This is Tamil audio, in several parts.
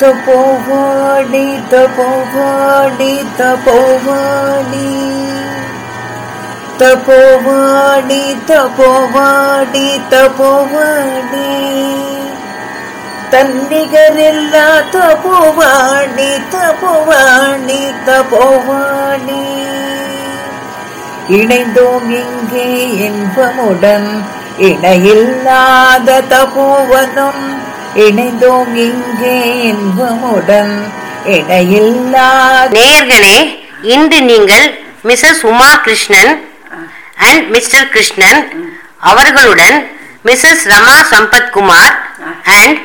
ತಪೋವಾಡಿ ತಪೋವಾಡಿ ತಪೋವಾಡಿ ತಪೋವಾಡಿ ತಪೋವಾಡಿ ತಪೋವಾಡಿ தன்னிகரில்லா தபோவாடி தபோவாடி தபோவாடி இணைந்தோம் இங்கே இன்பமுடன் இணையில்லாத தபோவனம் இணைந்தோம் இங்கே இன்பமுடன் இணையில்லாத நேயர்களே இன்று நீங்கள் Mrs Uma Krishnan and Mr Krishnan அவர்களுடன் Mrs Rama Sampathkumar and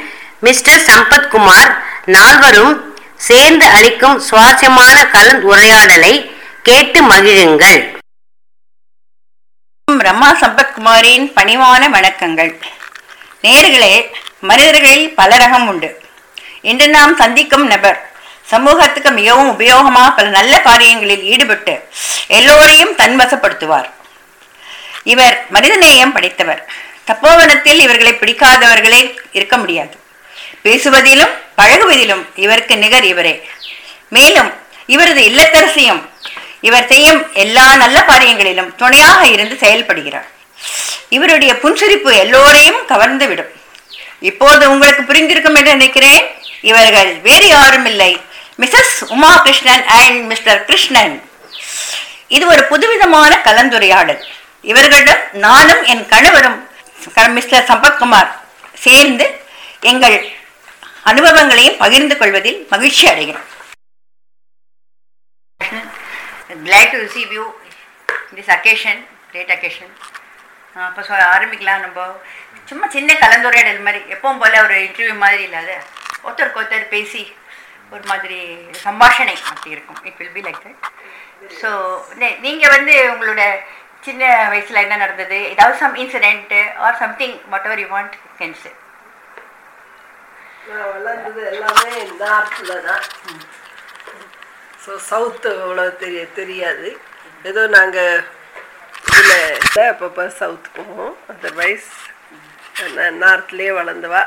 Mr Sampathkumar நால்வரும் சேர்ந்து அளிக்கும் சுவாரஸ்யமான கலந்துரையாடலை கேட்டு மகிழுங்கள். பிரம்மா சம்பத்குமாரின் பணிவான வணக்கங்கள். நேர்களே மனிதர்களில் பல ரகம் உண்டு. இன்று நாம் சந்திக்கும் நபர் சமூகத்துக்கு மிகவும் உபயோகமாக பல நல்ல காரியங்களில் ஈடுபட்டு எல்லோரையும் தன்வசப்படுத்துவார். இவர் மனிதநேயம் படைத்தவர். தப்போவனத்தில் இவர்களை பிடிக்காதவர்களே இருக்க முடியாது. பேசுவதிலும் பழகுவதிலும் இவருக்கு நிகர் இவரே. மேலும் இவரது இல்லத்தரசியும் இவர் செய்யும் எல்லா நல்ல காரியங்களிலும் துணையாக இருந்து செயல்படுகிறார். இவருடைய புன்சிரிப்பு எல்லோரையும் கவர்ந்து விடும் இப்போது உங்களுக்கு புரிந்திருக்கும் என்று நினைக்கிறேன் இவர்கள் வேறு யாரும் இல்லை. Mrs Uma Krishnan and Mr Krishnan. இது ஒரு புதுவிதமான கலந்துரையாடல். இவர்களிடம் நானும் என் கணவரும் மிஸ்டர் சம்பத்குமார் சேர்ந்து எங்கள் அனுபவங்களையும் பகிர்ந்து கொள்வதில் மகிழ்ச்சி அடைகிறோம் glad to receive you in this occasion, great அப்போ சொ ஆரம்பிக்கலாம் நம்ம. சும்மா சின்ன கலந்துரையாடல் மாதிரி. எப்பவும் போல ஒரு இன்டர்வியூ மாதிரி இல்லாத ஒருத்தருக்கு ஒருத்தர் பேசி ஒரு மாதிரி சம்பாஷணை அப்படி இருக்கும். It will be like that so நீங்கள் வந்து உங்களோட சின்ன வயசில் என்ன நடந்தது? ஏதாவது some incident or something whatever you want can say நான் வளர்ந்தது எல்லாமே நார்த்தில் தான். ஸோ சவுத்து அவ்வளோ தெரிய தெரியாது. ஏதோ நாங்கள் இதில் அப்பப்போ சவுத் போவோம். அதர்வைஸ் நான் நார்த்லேயே வளர்ந்துவா.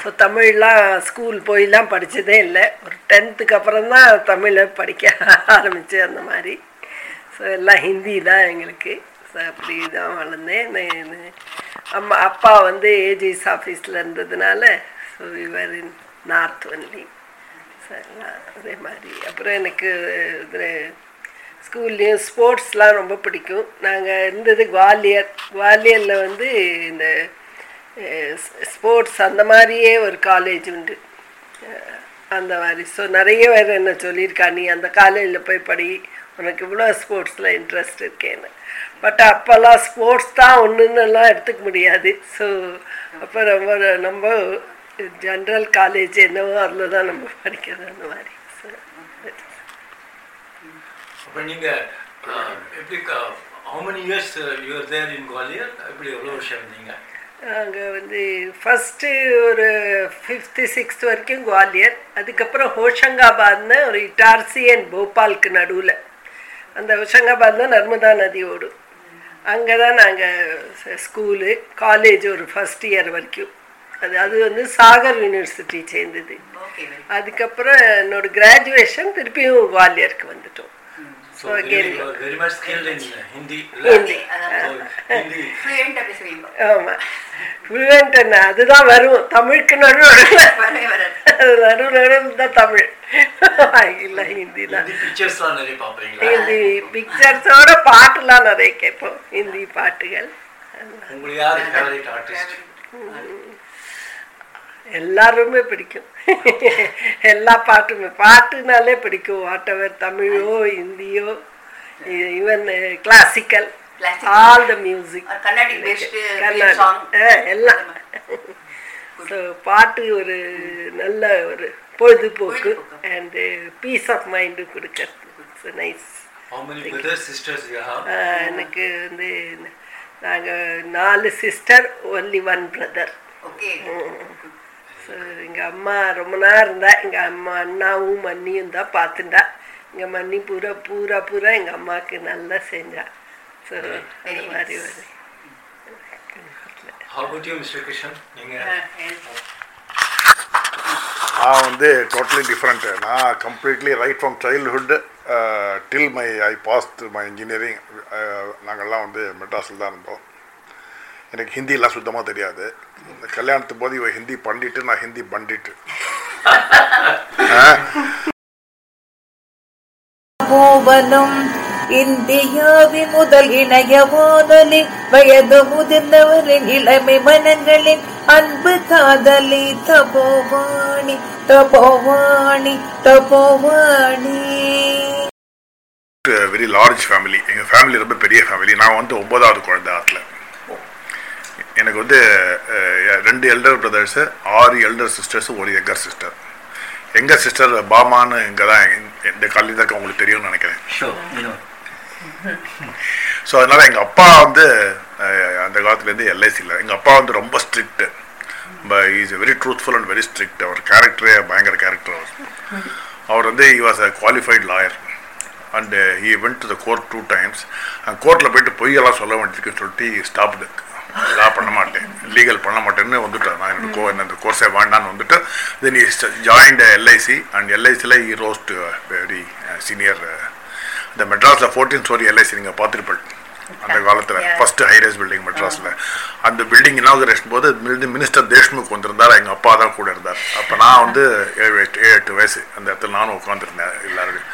ஸோ தமிழ்லாம் ஸ்கூல் போயெலாம் படித்ததே இல்லை. ஒரு டென்த்துக்கு அப்புறம் தான் தமிழை படிக்க ஆரம்பித்து அந்த மாதிரி. ஸோ எல்லாம் ஹிந்தி தான் எங்களுக்கு. ஸோ அப்படி தான் வளர்ந்தேன். நான் அம்மா அப்பா வந்து ஏஜிஎஸ் ஆஃபீஸில் இருந்ததுனால ஸோ இவர் இன் நார்த் ஒன்லி. அதே மாதிரி. அப்புறம் எனக்கு இதில் ஸ்கூல்லேயும் ஸ்போர்ட்ஸ்லாம் ரொம்ப பிடிக்கும். நாங்கள் இருந்தது குவாலியர். குவாலியரில் வந்து இந்த ஸ்போர்ட்ஸ் அந்த மாதிரியே ஒரு காலேஜ் உண்டு. அந்த மாதிரி. ஸோ நிறைய பேர் என்ன சொல்லியிருக்கா நீ அந்த காலேஜில் போய் படி. உனக்கு இவ்வளோ ஸ்போர்ட்ஸில் இன்ட்ரெஸ்ட் இருக்கேன்னு. பட் அப்போல்லாம் ஸ்போர்ட்ஸ் தான் ஒன்றுன்னெல்லாம் எடுத்துக்க முடியாது. ஸோ அப்போ ரொம்ப ரொம்ப ஜென்ரல் காலேஜ் என்னவோ அதில் தான் நம்ம படிக்கிறது அந்த மாதிரி ஸோ அப்போ நீங்க அஹ், எப்படி how many years you are there in Gwalior எப்படி எவ்வளோ வருஷம் இருந்தீங்க நாங்கள் வந்து ஃபஸ்ட்டு ஒரு ஃபிஃப்த்து சிக்ஸ்த் வரைக்கும் குவாலியர் அதுக்கப்புறம் ஹோஷங்காபாத்னு ஒரு இட்டார்சி அண்ட் போபாலுக்கு நடுவில் அந்த ஹோஷங்காபாத் தான் நர்மதா நதி ஓடும் அங்கே தான் நாங்கள் ஸ்கூலு காலேஜ் ஒரு ஃபஸ்ட் இயர் வரைக்கும் அது அது வந்து சாகர் யூனிவர்சிட்டி சேர்ந்தது. அதுக்கப்புறம் என்னோட கிராஜுவேஷன் திருப்பியும் குவாலியருக்கு வந்துட்டோம். அதுதான் வரும். தமிழுக்கு நடு வரவே வராது. நடு நடுவில் தான் தமிழ். இல்லை ஹிந்தி தான் ஹிந்தி பிக்சர்ஸோட பாட்டுலாம் நிறைய கேட்போம். ஹிந்தி பாட்டுகள் உங்களுக்கு யார் ஃபேவரட் ஆர்டிஸ்ட் எல்லாருமே பிடிக்கும். எல்லா பாட்டுமே. பாட்டுனாலே பிடிக்கும். வாட் எவர் தமிழோ ஹிந்தியோ even classical. All the music Karnataka. எல்லாம். ஸோ பாட்டு ஒரு நல்ல ஒரு பொழுதுபோக்கு. அண்டு பீஸ் ஆஃப் மைண்டு கொடுக்கறது இட்ஸ் நைஸ் எனக்கு வந்து நாங்கள் நாலு sister only one brother okay எங்கள் அம்மா ரொம்ப நேரம் இருந்தா எங்கள் அம்மா அண்ணாவும் அண்ணியும் தான் பார்த்துட்டா இங்கே மண்ணி பூரா பூரா பூரா எங்கள் அம்மாவுக்கு நல்லா செஞ்சா. ஸோ அது மாதிரி ஒரு How about you, Mr. Kishan? நீங்க? நான் வந்து டோட்டலி டிஃப்ரெண்ட் நான் completely right from childhood till my I passed my engineering நாங்கள்லாம் வந்து மெட்ராஸில் தான் இருந்தோம். எனக்கு ஹிந்திலாம் சுத்தமாக தெரியாது. இந்த கல்யாணத்து போது இவ ஹிந்தி பண்ணிட்டு நான் ஹிந்தி பண்டிட்டு போவனும் இந்தியாவின் முதல் இணைய வானொலி வயது முதிர்ந்தவரின் இளமை மனங்களின் அன்பு காதலி Tapovani Tapovani Tapovani very large family எங்கள் ஃபேமிலி ரொம்ப பெரிய ஃபேமிலி நான் வந்து ஒன்பதாவது குழந்தை ஆட்டில் எனக்கு வந்து ரெண்டு எல்டர் பிரதர்ஸு ஆறு எல்டர் சிஸ்டர்ஸ் ஒரு எங்கர் சிஸ்டர் எங்கர் சிஸ்டர் பாமான்னு இங்கே தான் இந்த- காலையில் தான் உங்களுக்கு தெரியும்னு நினைக்கிறேன். ஸோ அதனால எங்கள் அப்பா வந்து அந்த காலத்துலேருந்து எல்ஐசியில் எங்கள் அப்பா வந்து ரொம்ப strict is very truthful and very strict அவர் கேரக்டரே பயங்கர கேரக்டர் அவர். அவர் வந்து he was a qualified lawyer and he went to the court two times கோர்ட்டில் போயிட்டு பொய்யெல்லாம் சொல்ல வேண்டியிருக்குன்னு சொல்லிட்டு ஸ்டாப்டு இதெல்லாம் பண்ண மாட்டேன். லீகல் பண்ண மாட்டேன்னு வந்துட்டேன். நான் என்னோட கோ அந்த கோர்ஸே வேண்டான்னு வந்துட்டு தென் ஜாயின்ட் எல்ஐசி அண்ட் எல்ஐசியில் ஈ ரோஸ்ட் வெரி சீனியர் இந்த மெட்ராஸில் ஃபோர்டீன் ஸ்டோரி எல்ஐசி நீங்கள் பார்த்துருப்பேன் அந்த காலத்தில் ஃபர்ஸ்ட் ஹைரேஸ் பில்டிங் மெட்ராஸில் அந்த பில்டிங் இனாகரேஷன் போது மினிஸ்டர் தேஷ்முக் வந்திருந்தார் எங்கள் அப்பா தான் கூட இருந்தார். அப்போ நான் வந்து ஏழு எட்டு ஏழு எட்டு வயசு அந்த இடத்துல நானும் உட்காந்துருந்தேன் எல்லாரும்.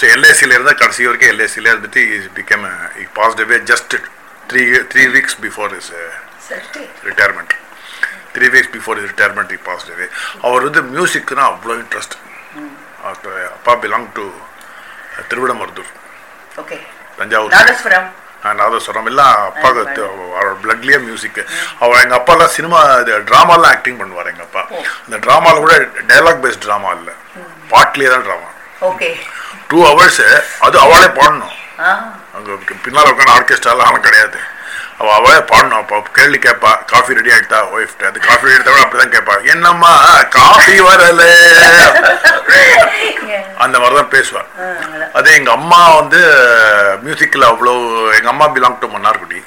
ஸோ எல்ஐசியில் இருந்தால் கடைசி வரைக்கும் எல்ஐசியில் இருந்துட்டு become away just three three weeks before is retirement three weeks before is retirement he passed away அவர் வந்து மியூசிக்னா அவ்வளோ இன்ட்ரெஸ்ட் அப்பா belong to Thiruvidamarudur. Okay Thanjavur. Nadaswaram. Nadaswaram. எல்லாம் அப்பாவுக்கு அவரோட பிளட்லேயே மியூசிக் அவர் எங்கள் அப்பாலாம் சினிமா ட்ராமாலாம் ஆக்டிங் பண்ணுவார் எங்கள் அப்பா. அந்த ட்ராமாவில் கூட டைலாக் பேஸ்ட் ட்ராமா இல்லை. பாட்லேயே தான் ட்ராமா ஓகே டூ ஹவர்ஸ் அது அவளே பாடணும். அங்கே பின்னால் உட்காந்து ஆர்கெஸ்ட்ராலாம் அவன் கிடையாது. அவள் அவளே பாடணும். அப்போ கேள்வி கேட்பா காஃபி ரெடி ஆகிட்டா ஒய்ஃப்ட்டு அது காஃபி ரெடி ஆகிட்டா அப்படி தான் கேட்பா என்னம்மா காஃபி வரல. அந்த மாதிரி தான் பேசுவாள் அதே எங்கள் அம்மா வந்து மியூசிக்கில் அவ்வளோ எங்கள் அம்மா பிலாங் டு மன்னார்குடி.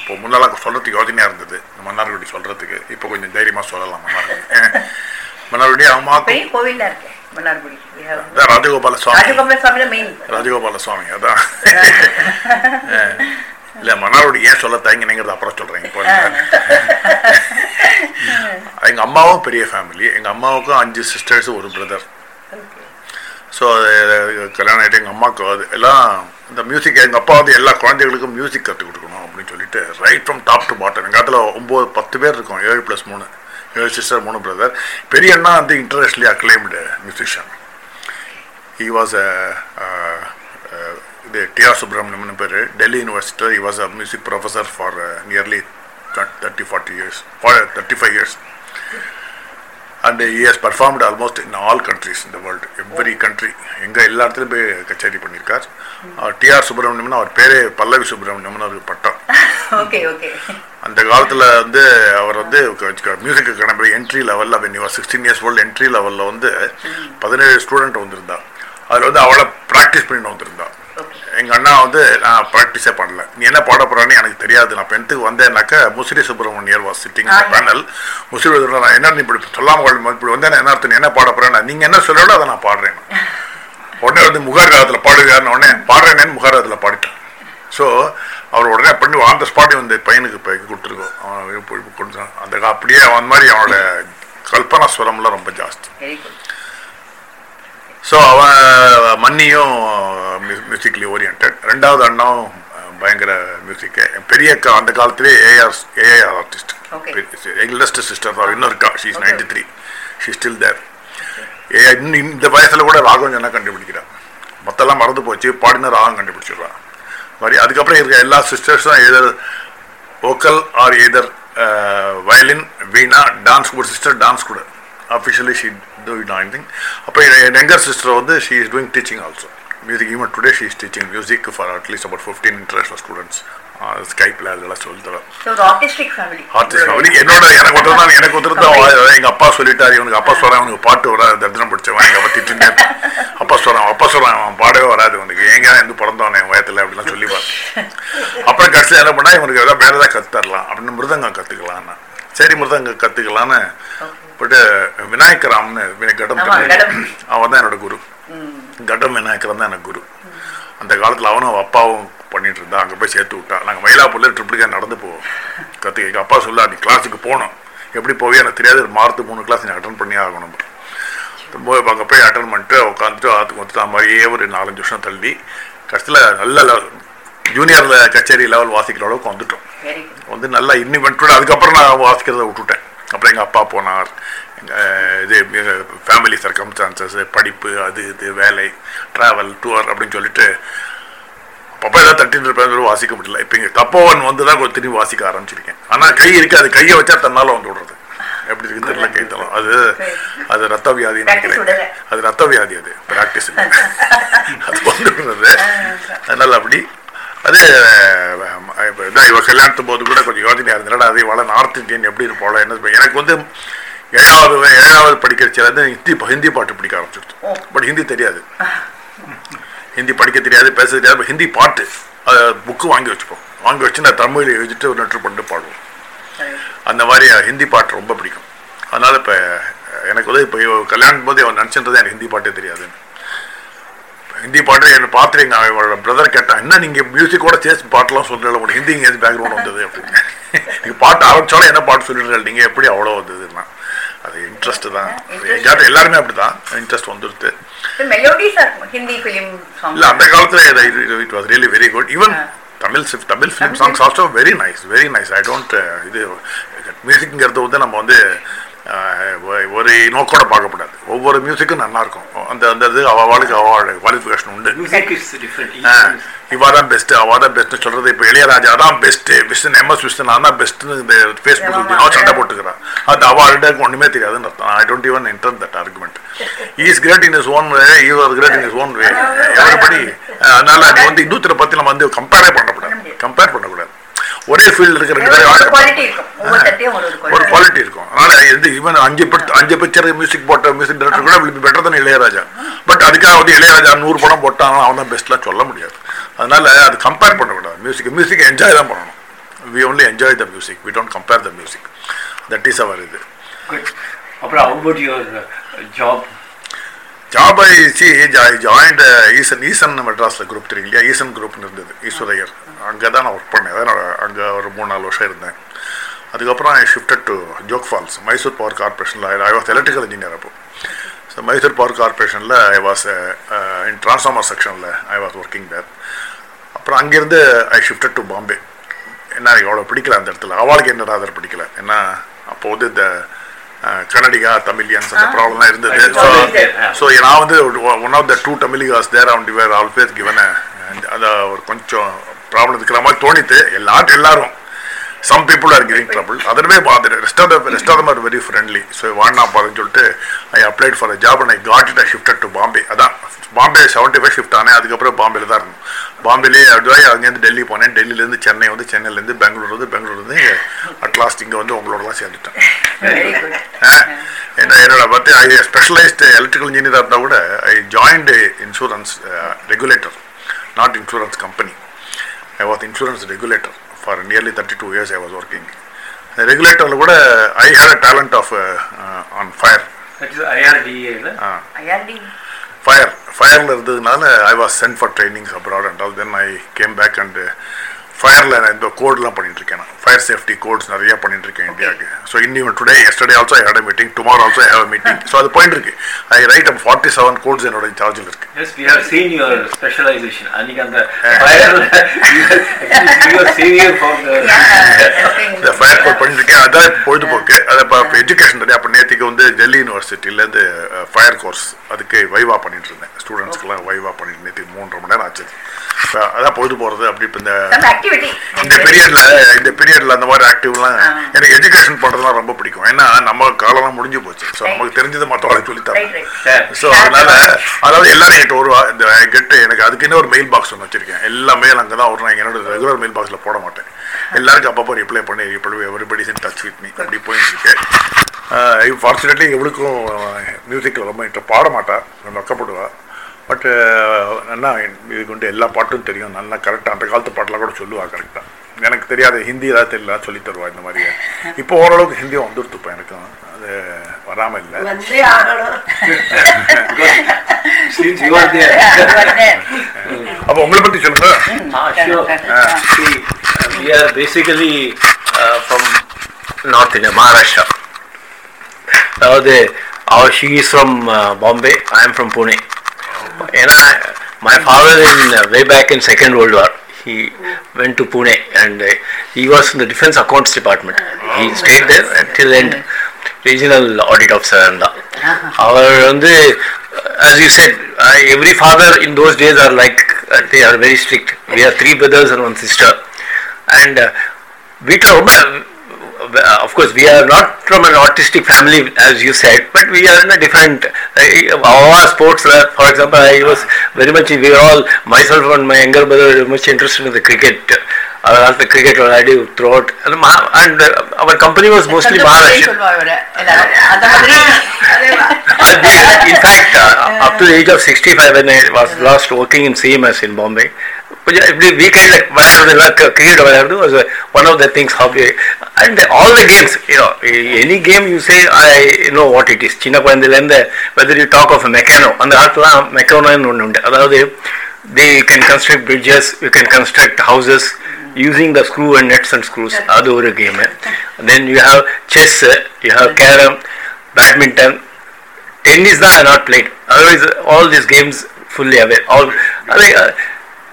இப்போ முன்னெல்லாம் சொல்கிறதுக்கு யோசனையாக இருந்தது. மன்னார்குடி சொல்கிறதுக்கு இப்போ கொஞ்சம் தைரியமாக சொல்லலாம் மன்னார்குடி. மன்னார்குடி அம்மாவுக்கு பெரிய கோவில்ல இருக்கு மன்னார்குடி. ராஜகோபால சுவாமி ராஜகோபால சுவாமி மெயின் ராஜகோபால சுவாமி அதான். இல்லை மன்னார்குடி ஏன் சொல்ல தயங்கினேங்கிறது அப்புறம் சொல்கிறேன் இப்போ எங்கள் அம்மாவும் பெரிய ஃபேமிலி எங்கள் அம்மாவுக்கும் அஞ்சு சிஸ்டர்ஸ் ஒரு பிரதர் ஸோ கல்யாணம் ஆகிட்டு எங்கள் அம்மாவுக்கு அது எல்லாம் இந்த மியூசிக் எங்கள் அப்பா வந்து எல்லா குழந்தைகளுக்கும் மியூசிக் கற்றுக் கொடுக்கணும் அப்படின்னு சொல்லிட்டு right from top to bottom எங்கள் காலத்தில் ஒம்பது பத்து பேர் இருக்கோம் ஏழு ப்ளஸ் மூணு. சிஸ்டர் மூணு பிரதர் பெரிய அண்ணா வந்து internationally acclaimed musician he was இது டிஆர் சுப்ரமணியம்னு பேர் டெல்லி யூனிவர்சிட்டியில் he was a music professor for nearly thirty forty years thirty five years and he has performed almost in all countries இந்த வேர்ல்டு எவ்ரி கண்ட்ரி எங்கே எல்லா இடத்துலையும் போய் கச்சேரி பண்ணியிருக்கார் டிஆர் சுப்ரமணியம்னு அவர் பேரே பல்லவி சுப்ரமணியம்னு ஒரு பட்டம். அந்த காலத்தில் வந்து அவர் வந்து மியூசிக் அகாடமி என்ட்ரி லெவலில் your sixteen years old entry லெவலில் வந்து பதினேழு ஸ்டூடெண்ட் வந்திருந்தா. அதில் வந்து அவளை ப்ராக்டிஸ் பண்ணிட்டு வந்திருந்தா. எங்கள் அண்ணா வந்து நான் ப்ராக்டிஸே பண்ணல. நீ என்ன பாட போகிறான்னு எனக்கு தெரியாது. நான் பெண்த்துக்கு வந்தேன்னாக்க Musiri Subramaniar was sitting panel Musiri நான் என்ன நீ இப்படி சொல்லாமல் இப்படி வந்தேன் என்ன அர்த்தம்? என்ன பாட போகிறேன் நீங்கள் என்ன சொல்லலோ அதை நான் பாடுறேன். உடனே வந்து முகார் காலத்தில் பாடுகிறாருன்னு உடனே பாடுறேனேன்னு முகார் காலத்தில் பாடிட்டேன் ஸோ அவர் உடனே பண்ணி ஆன் த ஸ்பாட் வந்து பையனுக்கு இப்போ கொடுத்துருக்கோம். அவன் போய் கொடுத்தான் அந்த அப்படியே அவன் மாதிரி அவனோட கல்பனா ஸ்வரம்லாம் ரொம்ப ஜாஸ்தி. ஸோ அவன் மன்னியும் மியூசிக்லி ஓரியன்ட் ரெண்டாவது அண்ணாவும் அஹ், பயங்கர மியூசிக்கு பெரிய அக்கா அந்த காலத்திலே AR AR artist. Youngest sister தான் இன்னும் இருக்கா she's ninety three she still there a இன்னும் இந்த வயசில் கூட ராகம் சொன்னா கண்டுபிடிக்கிறான். மொத்தம்லாம் மறந்து போச்சு. பாடின ராகம் கண்டுபிடிச்சிடுறான். மாதிரி. அதுக்கப்புறம் இருக்க எல்லா சிஸ்டர்ஸும் either vocal or either violin veena dance கூட. சிஸ்டர் டான்ஸ் கூட. Officially she do it anything அப்போ என் எங்கர் சிஸ்டர் வந்து she is doing teaching also music even today she is teaching music for at least about fifteen international students ஸ்கைப்பில் அதெல்லாம் சொல்லி தரோம் ஆர்டிஸ்டிக் ஃபேமிலி என்னோட எனக்கு ஒருத்தர் தான் எனக்கு ஒருத்தர் தான் வா- எங்க அப்பா சொல்லிட்டாரு இவனுக்கு அப்பா சொல்றான் அவனுக்கு பாட்டு வராது தரிசனம் பிடிச்சவன் எங்க அப்பா திட்டுனே சொல்றான் அப்பா சொல்றான் அவன் பாடவே வராது உனக்கு ஏங்க எந்த பிறந்தவன் என் வயத்துல அப்படிலாம் சொல்லி பார்த்தேன் அப்புறம் கடைசியில் என்ன பண்ணா இவனுக்கு ஏதாவது வேற ஏதாவது தரலாம் அப்படின்னு மிருதங்கம் கத்துக்கலாம்னா சரி மிருதங்கம் கத்துக்கலான்னு பட்டு விநாயகராம்னு கடம். அவன் தான் என்னோட குரு. கடம் விநாயகரம் தான் எனக்கு குரு. அந்த காலத்தில் அவனும் அவன் அப்பாவும் பண்ணிட்டு இருந்தா அங்கே போய் சேர்த்து விட்டா. நாங்கள் மயிலாப்பூர்ல ட்ரிபிளிகா நடந்து போவோம். கற்று எங்கள் அப்பா சொல்ல நீ கிளாஸுக்கு போகணும் எப்படி போய் எனக்கு தெரியாது மார்த்து மூணு கிளாஸ் நீ அட்டன் பண்ணியே ஆகணும். அங்கே போய் அட்டன் பண்ணிட்டு உட்காந்துட்டு ஆற்றுக்கு அந்த மாதிரியே ஒரு நாலஞ்சு வருஷம் தள்ளி கடைசியில் நல்ல லெவல் ஜூனியரில் கச்சேரி லெவல் வாசிக்கிற அளவுக்கு வந்துட்டோம். வந்து நல்லா இன்னிமெண்ட்டோட அதுக்கப்புறம் நான் வாசிக்கிறத விட்டுட்டேன். அப்புறம் எங்கள் அப்பா போனார். எங்கள் இது ஃபேமிலி சர்க்கம்ஸ்டான்சஸ் படிப்பு அது இது வேலை ட்ராவல் டூர் அப்படின்னு சொல்லிட்டு அப்பப்போ ஏதாவது தட்டின்னு இருப்பேன் வாசிக்க முடியல. இப்போ இங்கே தப்போவன் வந்து தான் கொஞ்சம் திரும்பி வாசிக்க ஆரம்பிச்சிருக்கேன். ஆனால் கை இருக்காது. கையை வச்சா தன்னால வந்து விடுறது. எப்படி இருக்கு தெரியல கை தளம் அது அது ரத்த வியாதி Practice நினைக்கிறேன். அது ரத்த வியாதி அது ப்ராக்டிஸ் அது வந்து விடுறது அதனால அப்படி. அது இதான் இவ கல்யாணத்து போது கூட கொஞ்சம் யோசனையா இருந்தா அது இவ்வளோ நார்த் இந்தியன் எப்படி இருப்போம் என்ன? எனக்கு வந்து ஏழாவது ஏழாவது படிக்கிறச்சில இருந்து ஹிந்தி ஹிந்தி பாட்டு பிடிக்க ஆரம்பிச்சிருச்சு பட் ஹிந்தி தெரியாது. ஹிந்தி படிக்க தெரியாது பேச தெரியாது. ஹிந்தி பாட்டு புக்கு வாங்கி வச்சுப்போம். வாங்கி வச்சு நான் தமிழில் எழுதிட்டு ஒரு நெட்ரு பண்ணிட்டு பாடுவோம். அந்த மாதிரி ஹிந்தி பாட்டு ரொம்ப பிடிக்கும். அதனால இப்போ எனக்கு வந்து இப்போ கல்யாணம் போது அவன் நினச்சின்றது எனக்கு ஹிந்தி பாட்டே தெரியாது. ஹிந்தி பாட்டு என்னை பார்த்துட்டு எங்கள் பிரதர் கேட்டான் என்ன நீங்கள் மியூசிக்கோட சேர்த்து பாட்டெல்லாம் சொல்கிறீங்க உங்களுக்கு ஹிந்தி எங்கேயாவது பேக்ரவுண்ட் வந்தது? அப்படின்னு. நீங்கள் பாட்டு ஆரம்பிச்சாலும் என்ன பாட்டு சொல்லிடுறீங்க நீங்கள் எப்படி அவ்வளோ வந்ததுன்னா அது இன்ட்ரெஸ்ட் தான். எங்கேயாவது எல்லாருமே அப்படி தான் இன்ட்ரெஸ்ட் வந்துடுது இல்ல அந்த காலத்துல it was really very good even Tamil C- Tamil film songs also very nice very nice I don't இது மியூசிக்ங்கிறது வந்து நம்ம வந்து ஒ- ஒரு நோக்கோட பார்க்கக்கூடாது ஒவ்வொரு மியூசிக்கும் நல்லா இருக்கும். அந்த அந்த இது அவளுக்கு அவளோட குவாலிஃபிகேஷன் உண்டு. இவா தான் பெஸ்ட் அவா தான் பெஸ்ட் சொல்றது இப்போ இளையராஜா தான் பெஸ்ட் விஷ்ணு எம்எஸ் விஷ்ணு நான் தான் பெஸ்ட்னு இந்த ஃபேஸ்புக்கில் தினம் சண்டை போட்டுக்கிறான். அது அவார்டு ஒன்றுமே தெரியாதுன்னு அர்த்தம். I don't even enter that argument is great in is own way you are great in is own way everybody அதனால அது வந்து இன்னொருத்தரை பற்றி நம்ம வந்து கம்பேரே கம்பேர் பண்ணக்கூடாது. ஒரே ஃபீல்டு இருக்கிற ஒரு குவாலிட்டி இருக்கும். அதனால எந்த ஈவன் அஞ்சு அஞ்சு பிக்சர் மியூசிக் போட்ட மியூசிக் டைரக்டர் கூட be better than Ilaiyaraaja. But அதுக்காக வந்து இளையராஜா நூறு படம் போட்டான் அவன் தான் பெஸ்ட்லாம் சொல்ல முடியாது. அதனால அது கம்பேர் பண்ணக்கூடாது. மியூசிக் மியூசிக் என்ஜாய் தான் பண்ணணும். We only enjoy the music we don't compare the music that is அவர் இது. அப்புறம் job? Job I see I joined Easun Easun மெட்ராஸில் குரூப் தெரியும் இல்லையா ஈசன் குரூப்னு இருந்தது. ஈஸ்வரையர் அங்கே தான் நான் ஒர்க் பண்ணேன். அதான் அங்கே ஒரு மூணு நாலு வருஷம் இருந்தேன். அதுக்கப்புறம் I shifted to Jog Falls Mysore power கார்பரேஷனில் I was electrical engineer அப்போ. ஸோ மைசூர் பவர் கார்பரேஷனில் ஐ வாஸ் இன் ட்ரான்ஸ்ஃபார்மர் செக்ஷனில் ஐ வாஸ் ஒர்க்கிங் தேர் அப்புறம் அங்கேருந்து ஐ ஷிஃப்டட் டு பாம்பே என்ன அவ்வளோ பிடிக்கல அந்த இடத்துல. அவளுக்கு என்னடா அதில் பிடிக்கல? ஏன்னா அப்போ வந்து இந்த அஹ், கன்னடிகா தமிழியன்ஸ் அந்த ப்ராப்ளம்லாம் இருந்தது. ஸோ ஸோ நான் வந்து ஒன் ஆஃப் த டூ தமிழிகாஸ் தேர் ஆன் டிவேர் ஆல்வேஸ் கிவன் அந்த ஒரு கொஞ்சம் ப்ராப்ளம் இருக்கிற மாதிரி தோணித்து எல்லாரும் எல்லாரும் some people are giving trouble அதனவே பார்த்துட்டு rest of the rest of them are very friendly so wanna பாருன்னு சொல்லிட்டு I applied for a job and I got it I shifted to Bombay அதான் பாம்பே செவன்ட்டி ஃபைவ் ஷிஃப்ட் ஆனேன். அதுக்கப்புறம் பாம்பேல தான் இருந்தோம். பாம்பேலேயே அப்படியே அங்கேருந்து டெல்லி போனேன். டெல்லியிலேருந்து சென்னை வந்து சென்னையிலேருந்து பெங்களூர் வந்து பெங்களூர் வந்து அட்லாஸ்ட் இங்கே வந்து உங்களோடலாம் சேர்ந்துட்டேன் என்ன என்னோட பற்றி ஐ ஸ்பெஷலைஸ்டு எலக்ட்ரிக்கல் இன்ஜினியராக இருந்தால் கூட I joined insurance regulator not insurance company I was insurance regulator for nearly thirty two years I was working ரெகுலேட்டரில் கூட I had a talent of on fire That is IRDA, இல்ல? ஐஆர்டி ஃபயர் ஃபயரில் இருந்ததுனால I was sent for trainings abroad and all then I came back and ஃபயரில் நான் இந்த கோட்லாம் பண்ணிட்டு இருக்கேன் நான். ஃபயர் சேஃப்டி கோட்ஸ் நிறைய பண்ணிட்டு இருக்கேன் இந்தியாவுக்கு. ஸோ இன்னும் today yesterday also I had a meeting tomorrow also have meeting so அது போயிட்டு இருக்கு I write up forty seven codes என்னோட சார்ஜில் இருக்கு. Yes, we have seen your specialization. அன்னைக்கு அந்த are senior for the இந்த ஃபயர் கோட் பண்ணிட்டு இருக்கேன் அதான் பொழுதுபோக்கு அதை இப்போ எஜுகேஷன் நிறையா அப்போ நேற்றுக்கு வந்து டெல்லி யூனிவர்சிட்டியிலேருந்து ஃபயர் கோர்ஸ் அதுக்கு வைவா பண்ணிட்டு இருந்தேன் ஸ்டூடெண்ட்ஸ்க்குலாம் வைவா பண்ணிட்டு நேற்று மூன்றரை மணி நேரம் ஆச்சு. அதான் பொழுது போகிறது அப்படி இப்போ இந்த ஆக்டிவிட்டி இந்த பீரியட்ல இந்த பீரியட்ல அந்த மாதிரி ஆக்டிவ்லாம் எனக்கு எஜுகேஷன் பண்றதுலாம் ரொம்ப பிடிக்கும். ஏன்னா நம்ம காலம்லாம் முடிஞ்சு போச்சு. ஸோ நமக்கு தெரிஞ்சது மற்றவங்களுக்கு சொல்லி தரேன். ஸோ அதனால அதாவது எல்லாரும் என்கிட்ட ஒரு இந்த கெட்டு எனக்கு அதுக்கு இன்னும் ஒரு மெயில் பாக்ஸ் ஒன்று வச்சிருக்கேன். எல்லா மெயில் அங்கே தான் வரும் நான் என்னோட ரெகுலர் மெயில் பாக்ஸில் போட மாட்டேன். எல்லாருக்கும் அப்பப்போ ரிப்ளை பண்ணி இப்படி everybody in touch with me அப்படி போயிட்டு இருக்கு ஃபார்ச்சுனேட்லி எவளுக்கும் மியூசிக்கில் ரொம்ப இன்ட்ரெஸ்ட் பாட மாட்டா. ரொம்ப வெக்கப்படுவா பட் நல்லா இதுக்கு வந்து எல்லா பாட்டும் தெரியும். நல்லா கரெக்டாக அந்த காலத்து பாட்டெலாம் கூட சொல்லுவா கரெக்டாக எனக்கு தெரியாது ஹிந்தி ஏதாவது தெரியல சொல்லி தருவா இந்த மாதிரி இப்போ ஓரளவுக்கு ஹிந்தியும் வந்துருத்துப்பா எனக்கும். அது வராமல் இல்லை. அப்போ உங்களை பற்றி சொல்லுங்க. we are basically uh, from North India, Maharashtra. அதாவது she is from uh, Bombay, I am from Pune. And I, my father in uh, way back in Second World War, he went to Pune and uh, he was in the Defense Accounts Department. He stayed there until end regional audit officer இருந்தா அவர் வந்து as you said uh, every father in those days are like uh, they are very strict we are three brothers and one sister and uh, வீட்டில் ரொம்ப uh, of course, we are not from an artistic family, as you said, but we are in a different. Uh, our sports, uh, for example, I was very much. We were all myself and my younger brother were much interested in the cricket. Uh, I was the cricket already throughout, and, and uh, our company was mostly Maharashtra. in fact, uh, up to the age of 65, when I was last working in CMS in Bombay, கொஞ்சம் இப்படி வீக்கெண்ட்ல விளையாடுறதுலாம் கிரிக்கெட் விளையாடுறது was uh, one of the things hobby and all the games you know any game you say I know what it is சின்ன குழந்தையிலேருந்து whether you talk of a Meccano அந்த காலத்துலாம் மெக்கானோன்னு ஒன்று உண்டு அதாவது they can construct bridges you can construct houses using the screw and nets and screws அது ஒரு game then you have chess you have carom badminton tennis தான் I not played otherwise all these games fully aware all I, uh,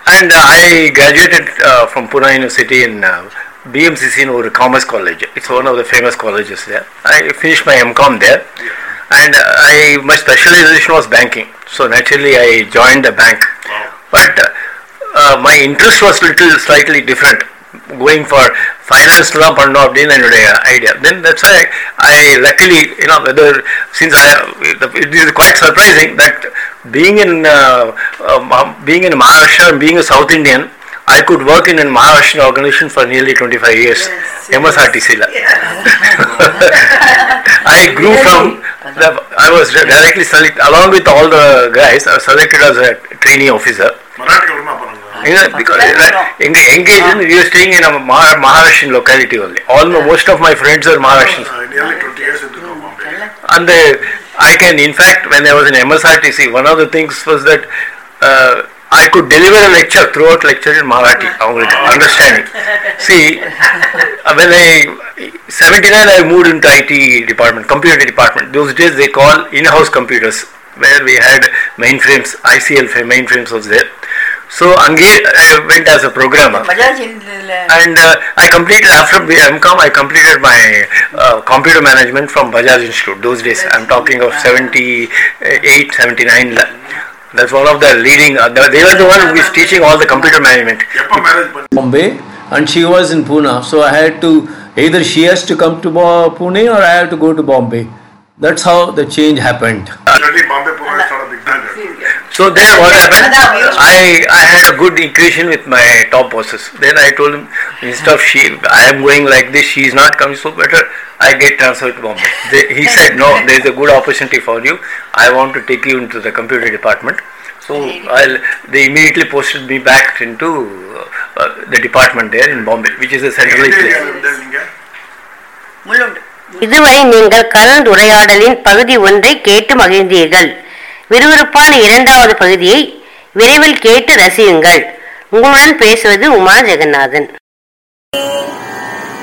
and uh, I graduated uh, from Pune University in uh, BMCC in Commerce College. It's one of the famous colleges there. I finished my MCOM there, yeah. and I my specialization was banking. So naturally, I joined the bank. Wow. But uh, my interest was little slightly different, going for finance lump and not in any idea. Then that's why I, I luckily you know whether since I it is quite surprising that surprising that being in being in Maharashtra being a south Indian I could work in a Maharashtrian organization for nearly 25 years, MSRTC. -la. I grew from, the, I was directly selected, along with all the guys, I was selected as a trainee officer. because எங்க engaged in, we were staying in a Mah- Maharashtrian locality only. Almost most of my friends are Maharashtrians. And the, I can, in fact, when I was in MSRTC, one of the things was that uh, I could deliver a lecture throughout lecture in Marathi. I understand. See, uh, when I 79, I moved into IT department, computer department. Those days they call in-house computers, where we had mainframes. ICL mainframes was there. So Angli uh, went as a programmer. And uh, I completed after MCom. I completed my uh, computer management from Bajaj Institute. Those days, I'm talking of 78, 79. That's one of the leading. Uh, they were the one who is teaching all the computer management. Bombay, and she was in Pune. So I had to either she has to come to Pune or I have to go to Bombay. That's how the change happened. Already Bombay Pune is not a big target. So then what happened? I I had a good equation with my top bosses. Then I told him instead of she, I am going like this. She is not coming. So better I get transferred to Bombay. They, he said no. There is a good opportunity for you. I want to take you into the computer department. So I'll, they immediately posted me back into uh, uh, the department there in Bombay, which is a centralized place. இதுவரை நீங்கள் கலந்துரையாடலின் பகுதி ஒன்றை கேட்டு மகிழ்ந்தீர்கள். விறுவிறுப்பான இரண்டாவது பகுதியை விரைவில் கேட்டு ரசியுங்கள். உங்களுடன் பேசுவது உமா ஜெகநாதன்.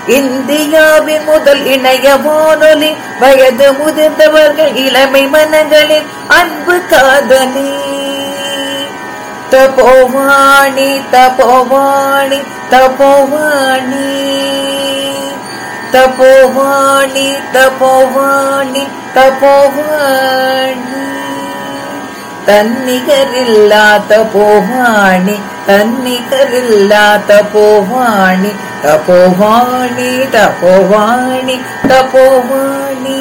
இந்தியாவின் முதல் இணைய வானொலி வயது முதிர்ந்தவர்கள் இளமை மனங்களில் அன்பு காதலி. தபோவாணி தபோவாணி தபோவாணி தபோவாணி தபோவாணி தபோவாணி தன்னிகரில்லா தபோவாணி தன்னிகரில்லா தபோவாணி தபோவாணி தபோவாணி தபோவாணி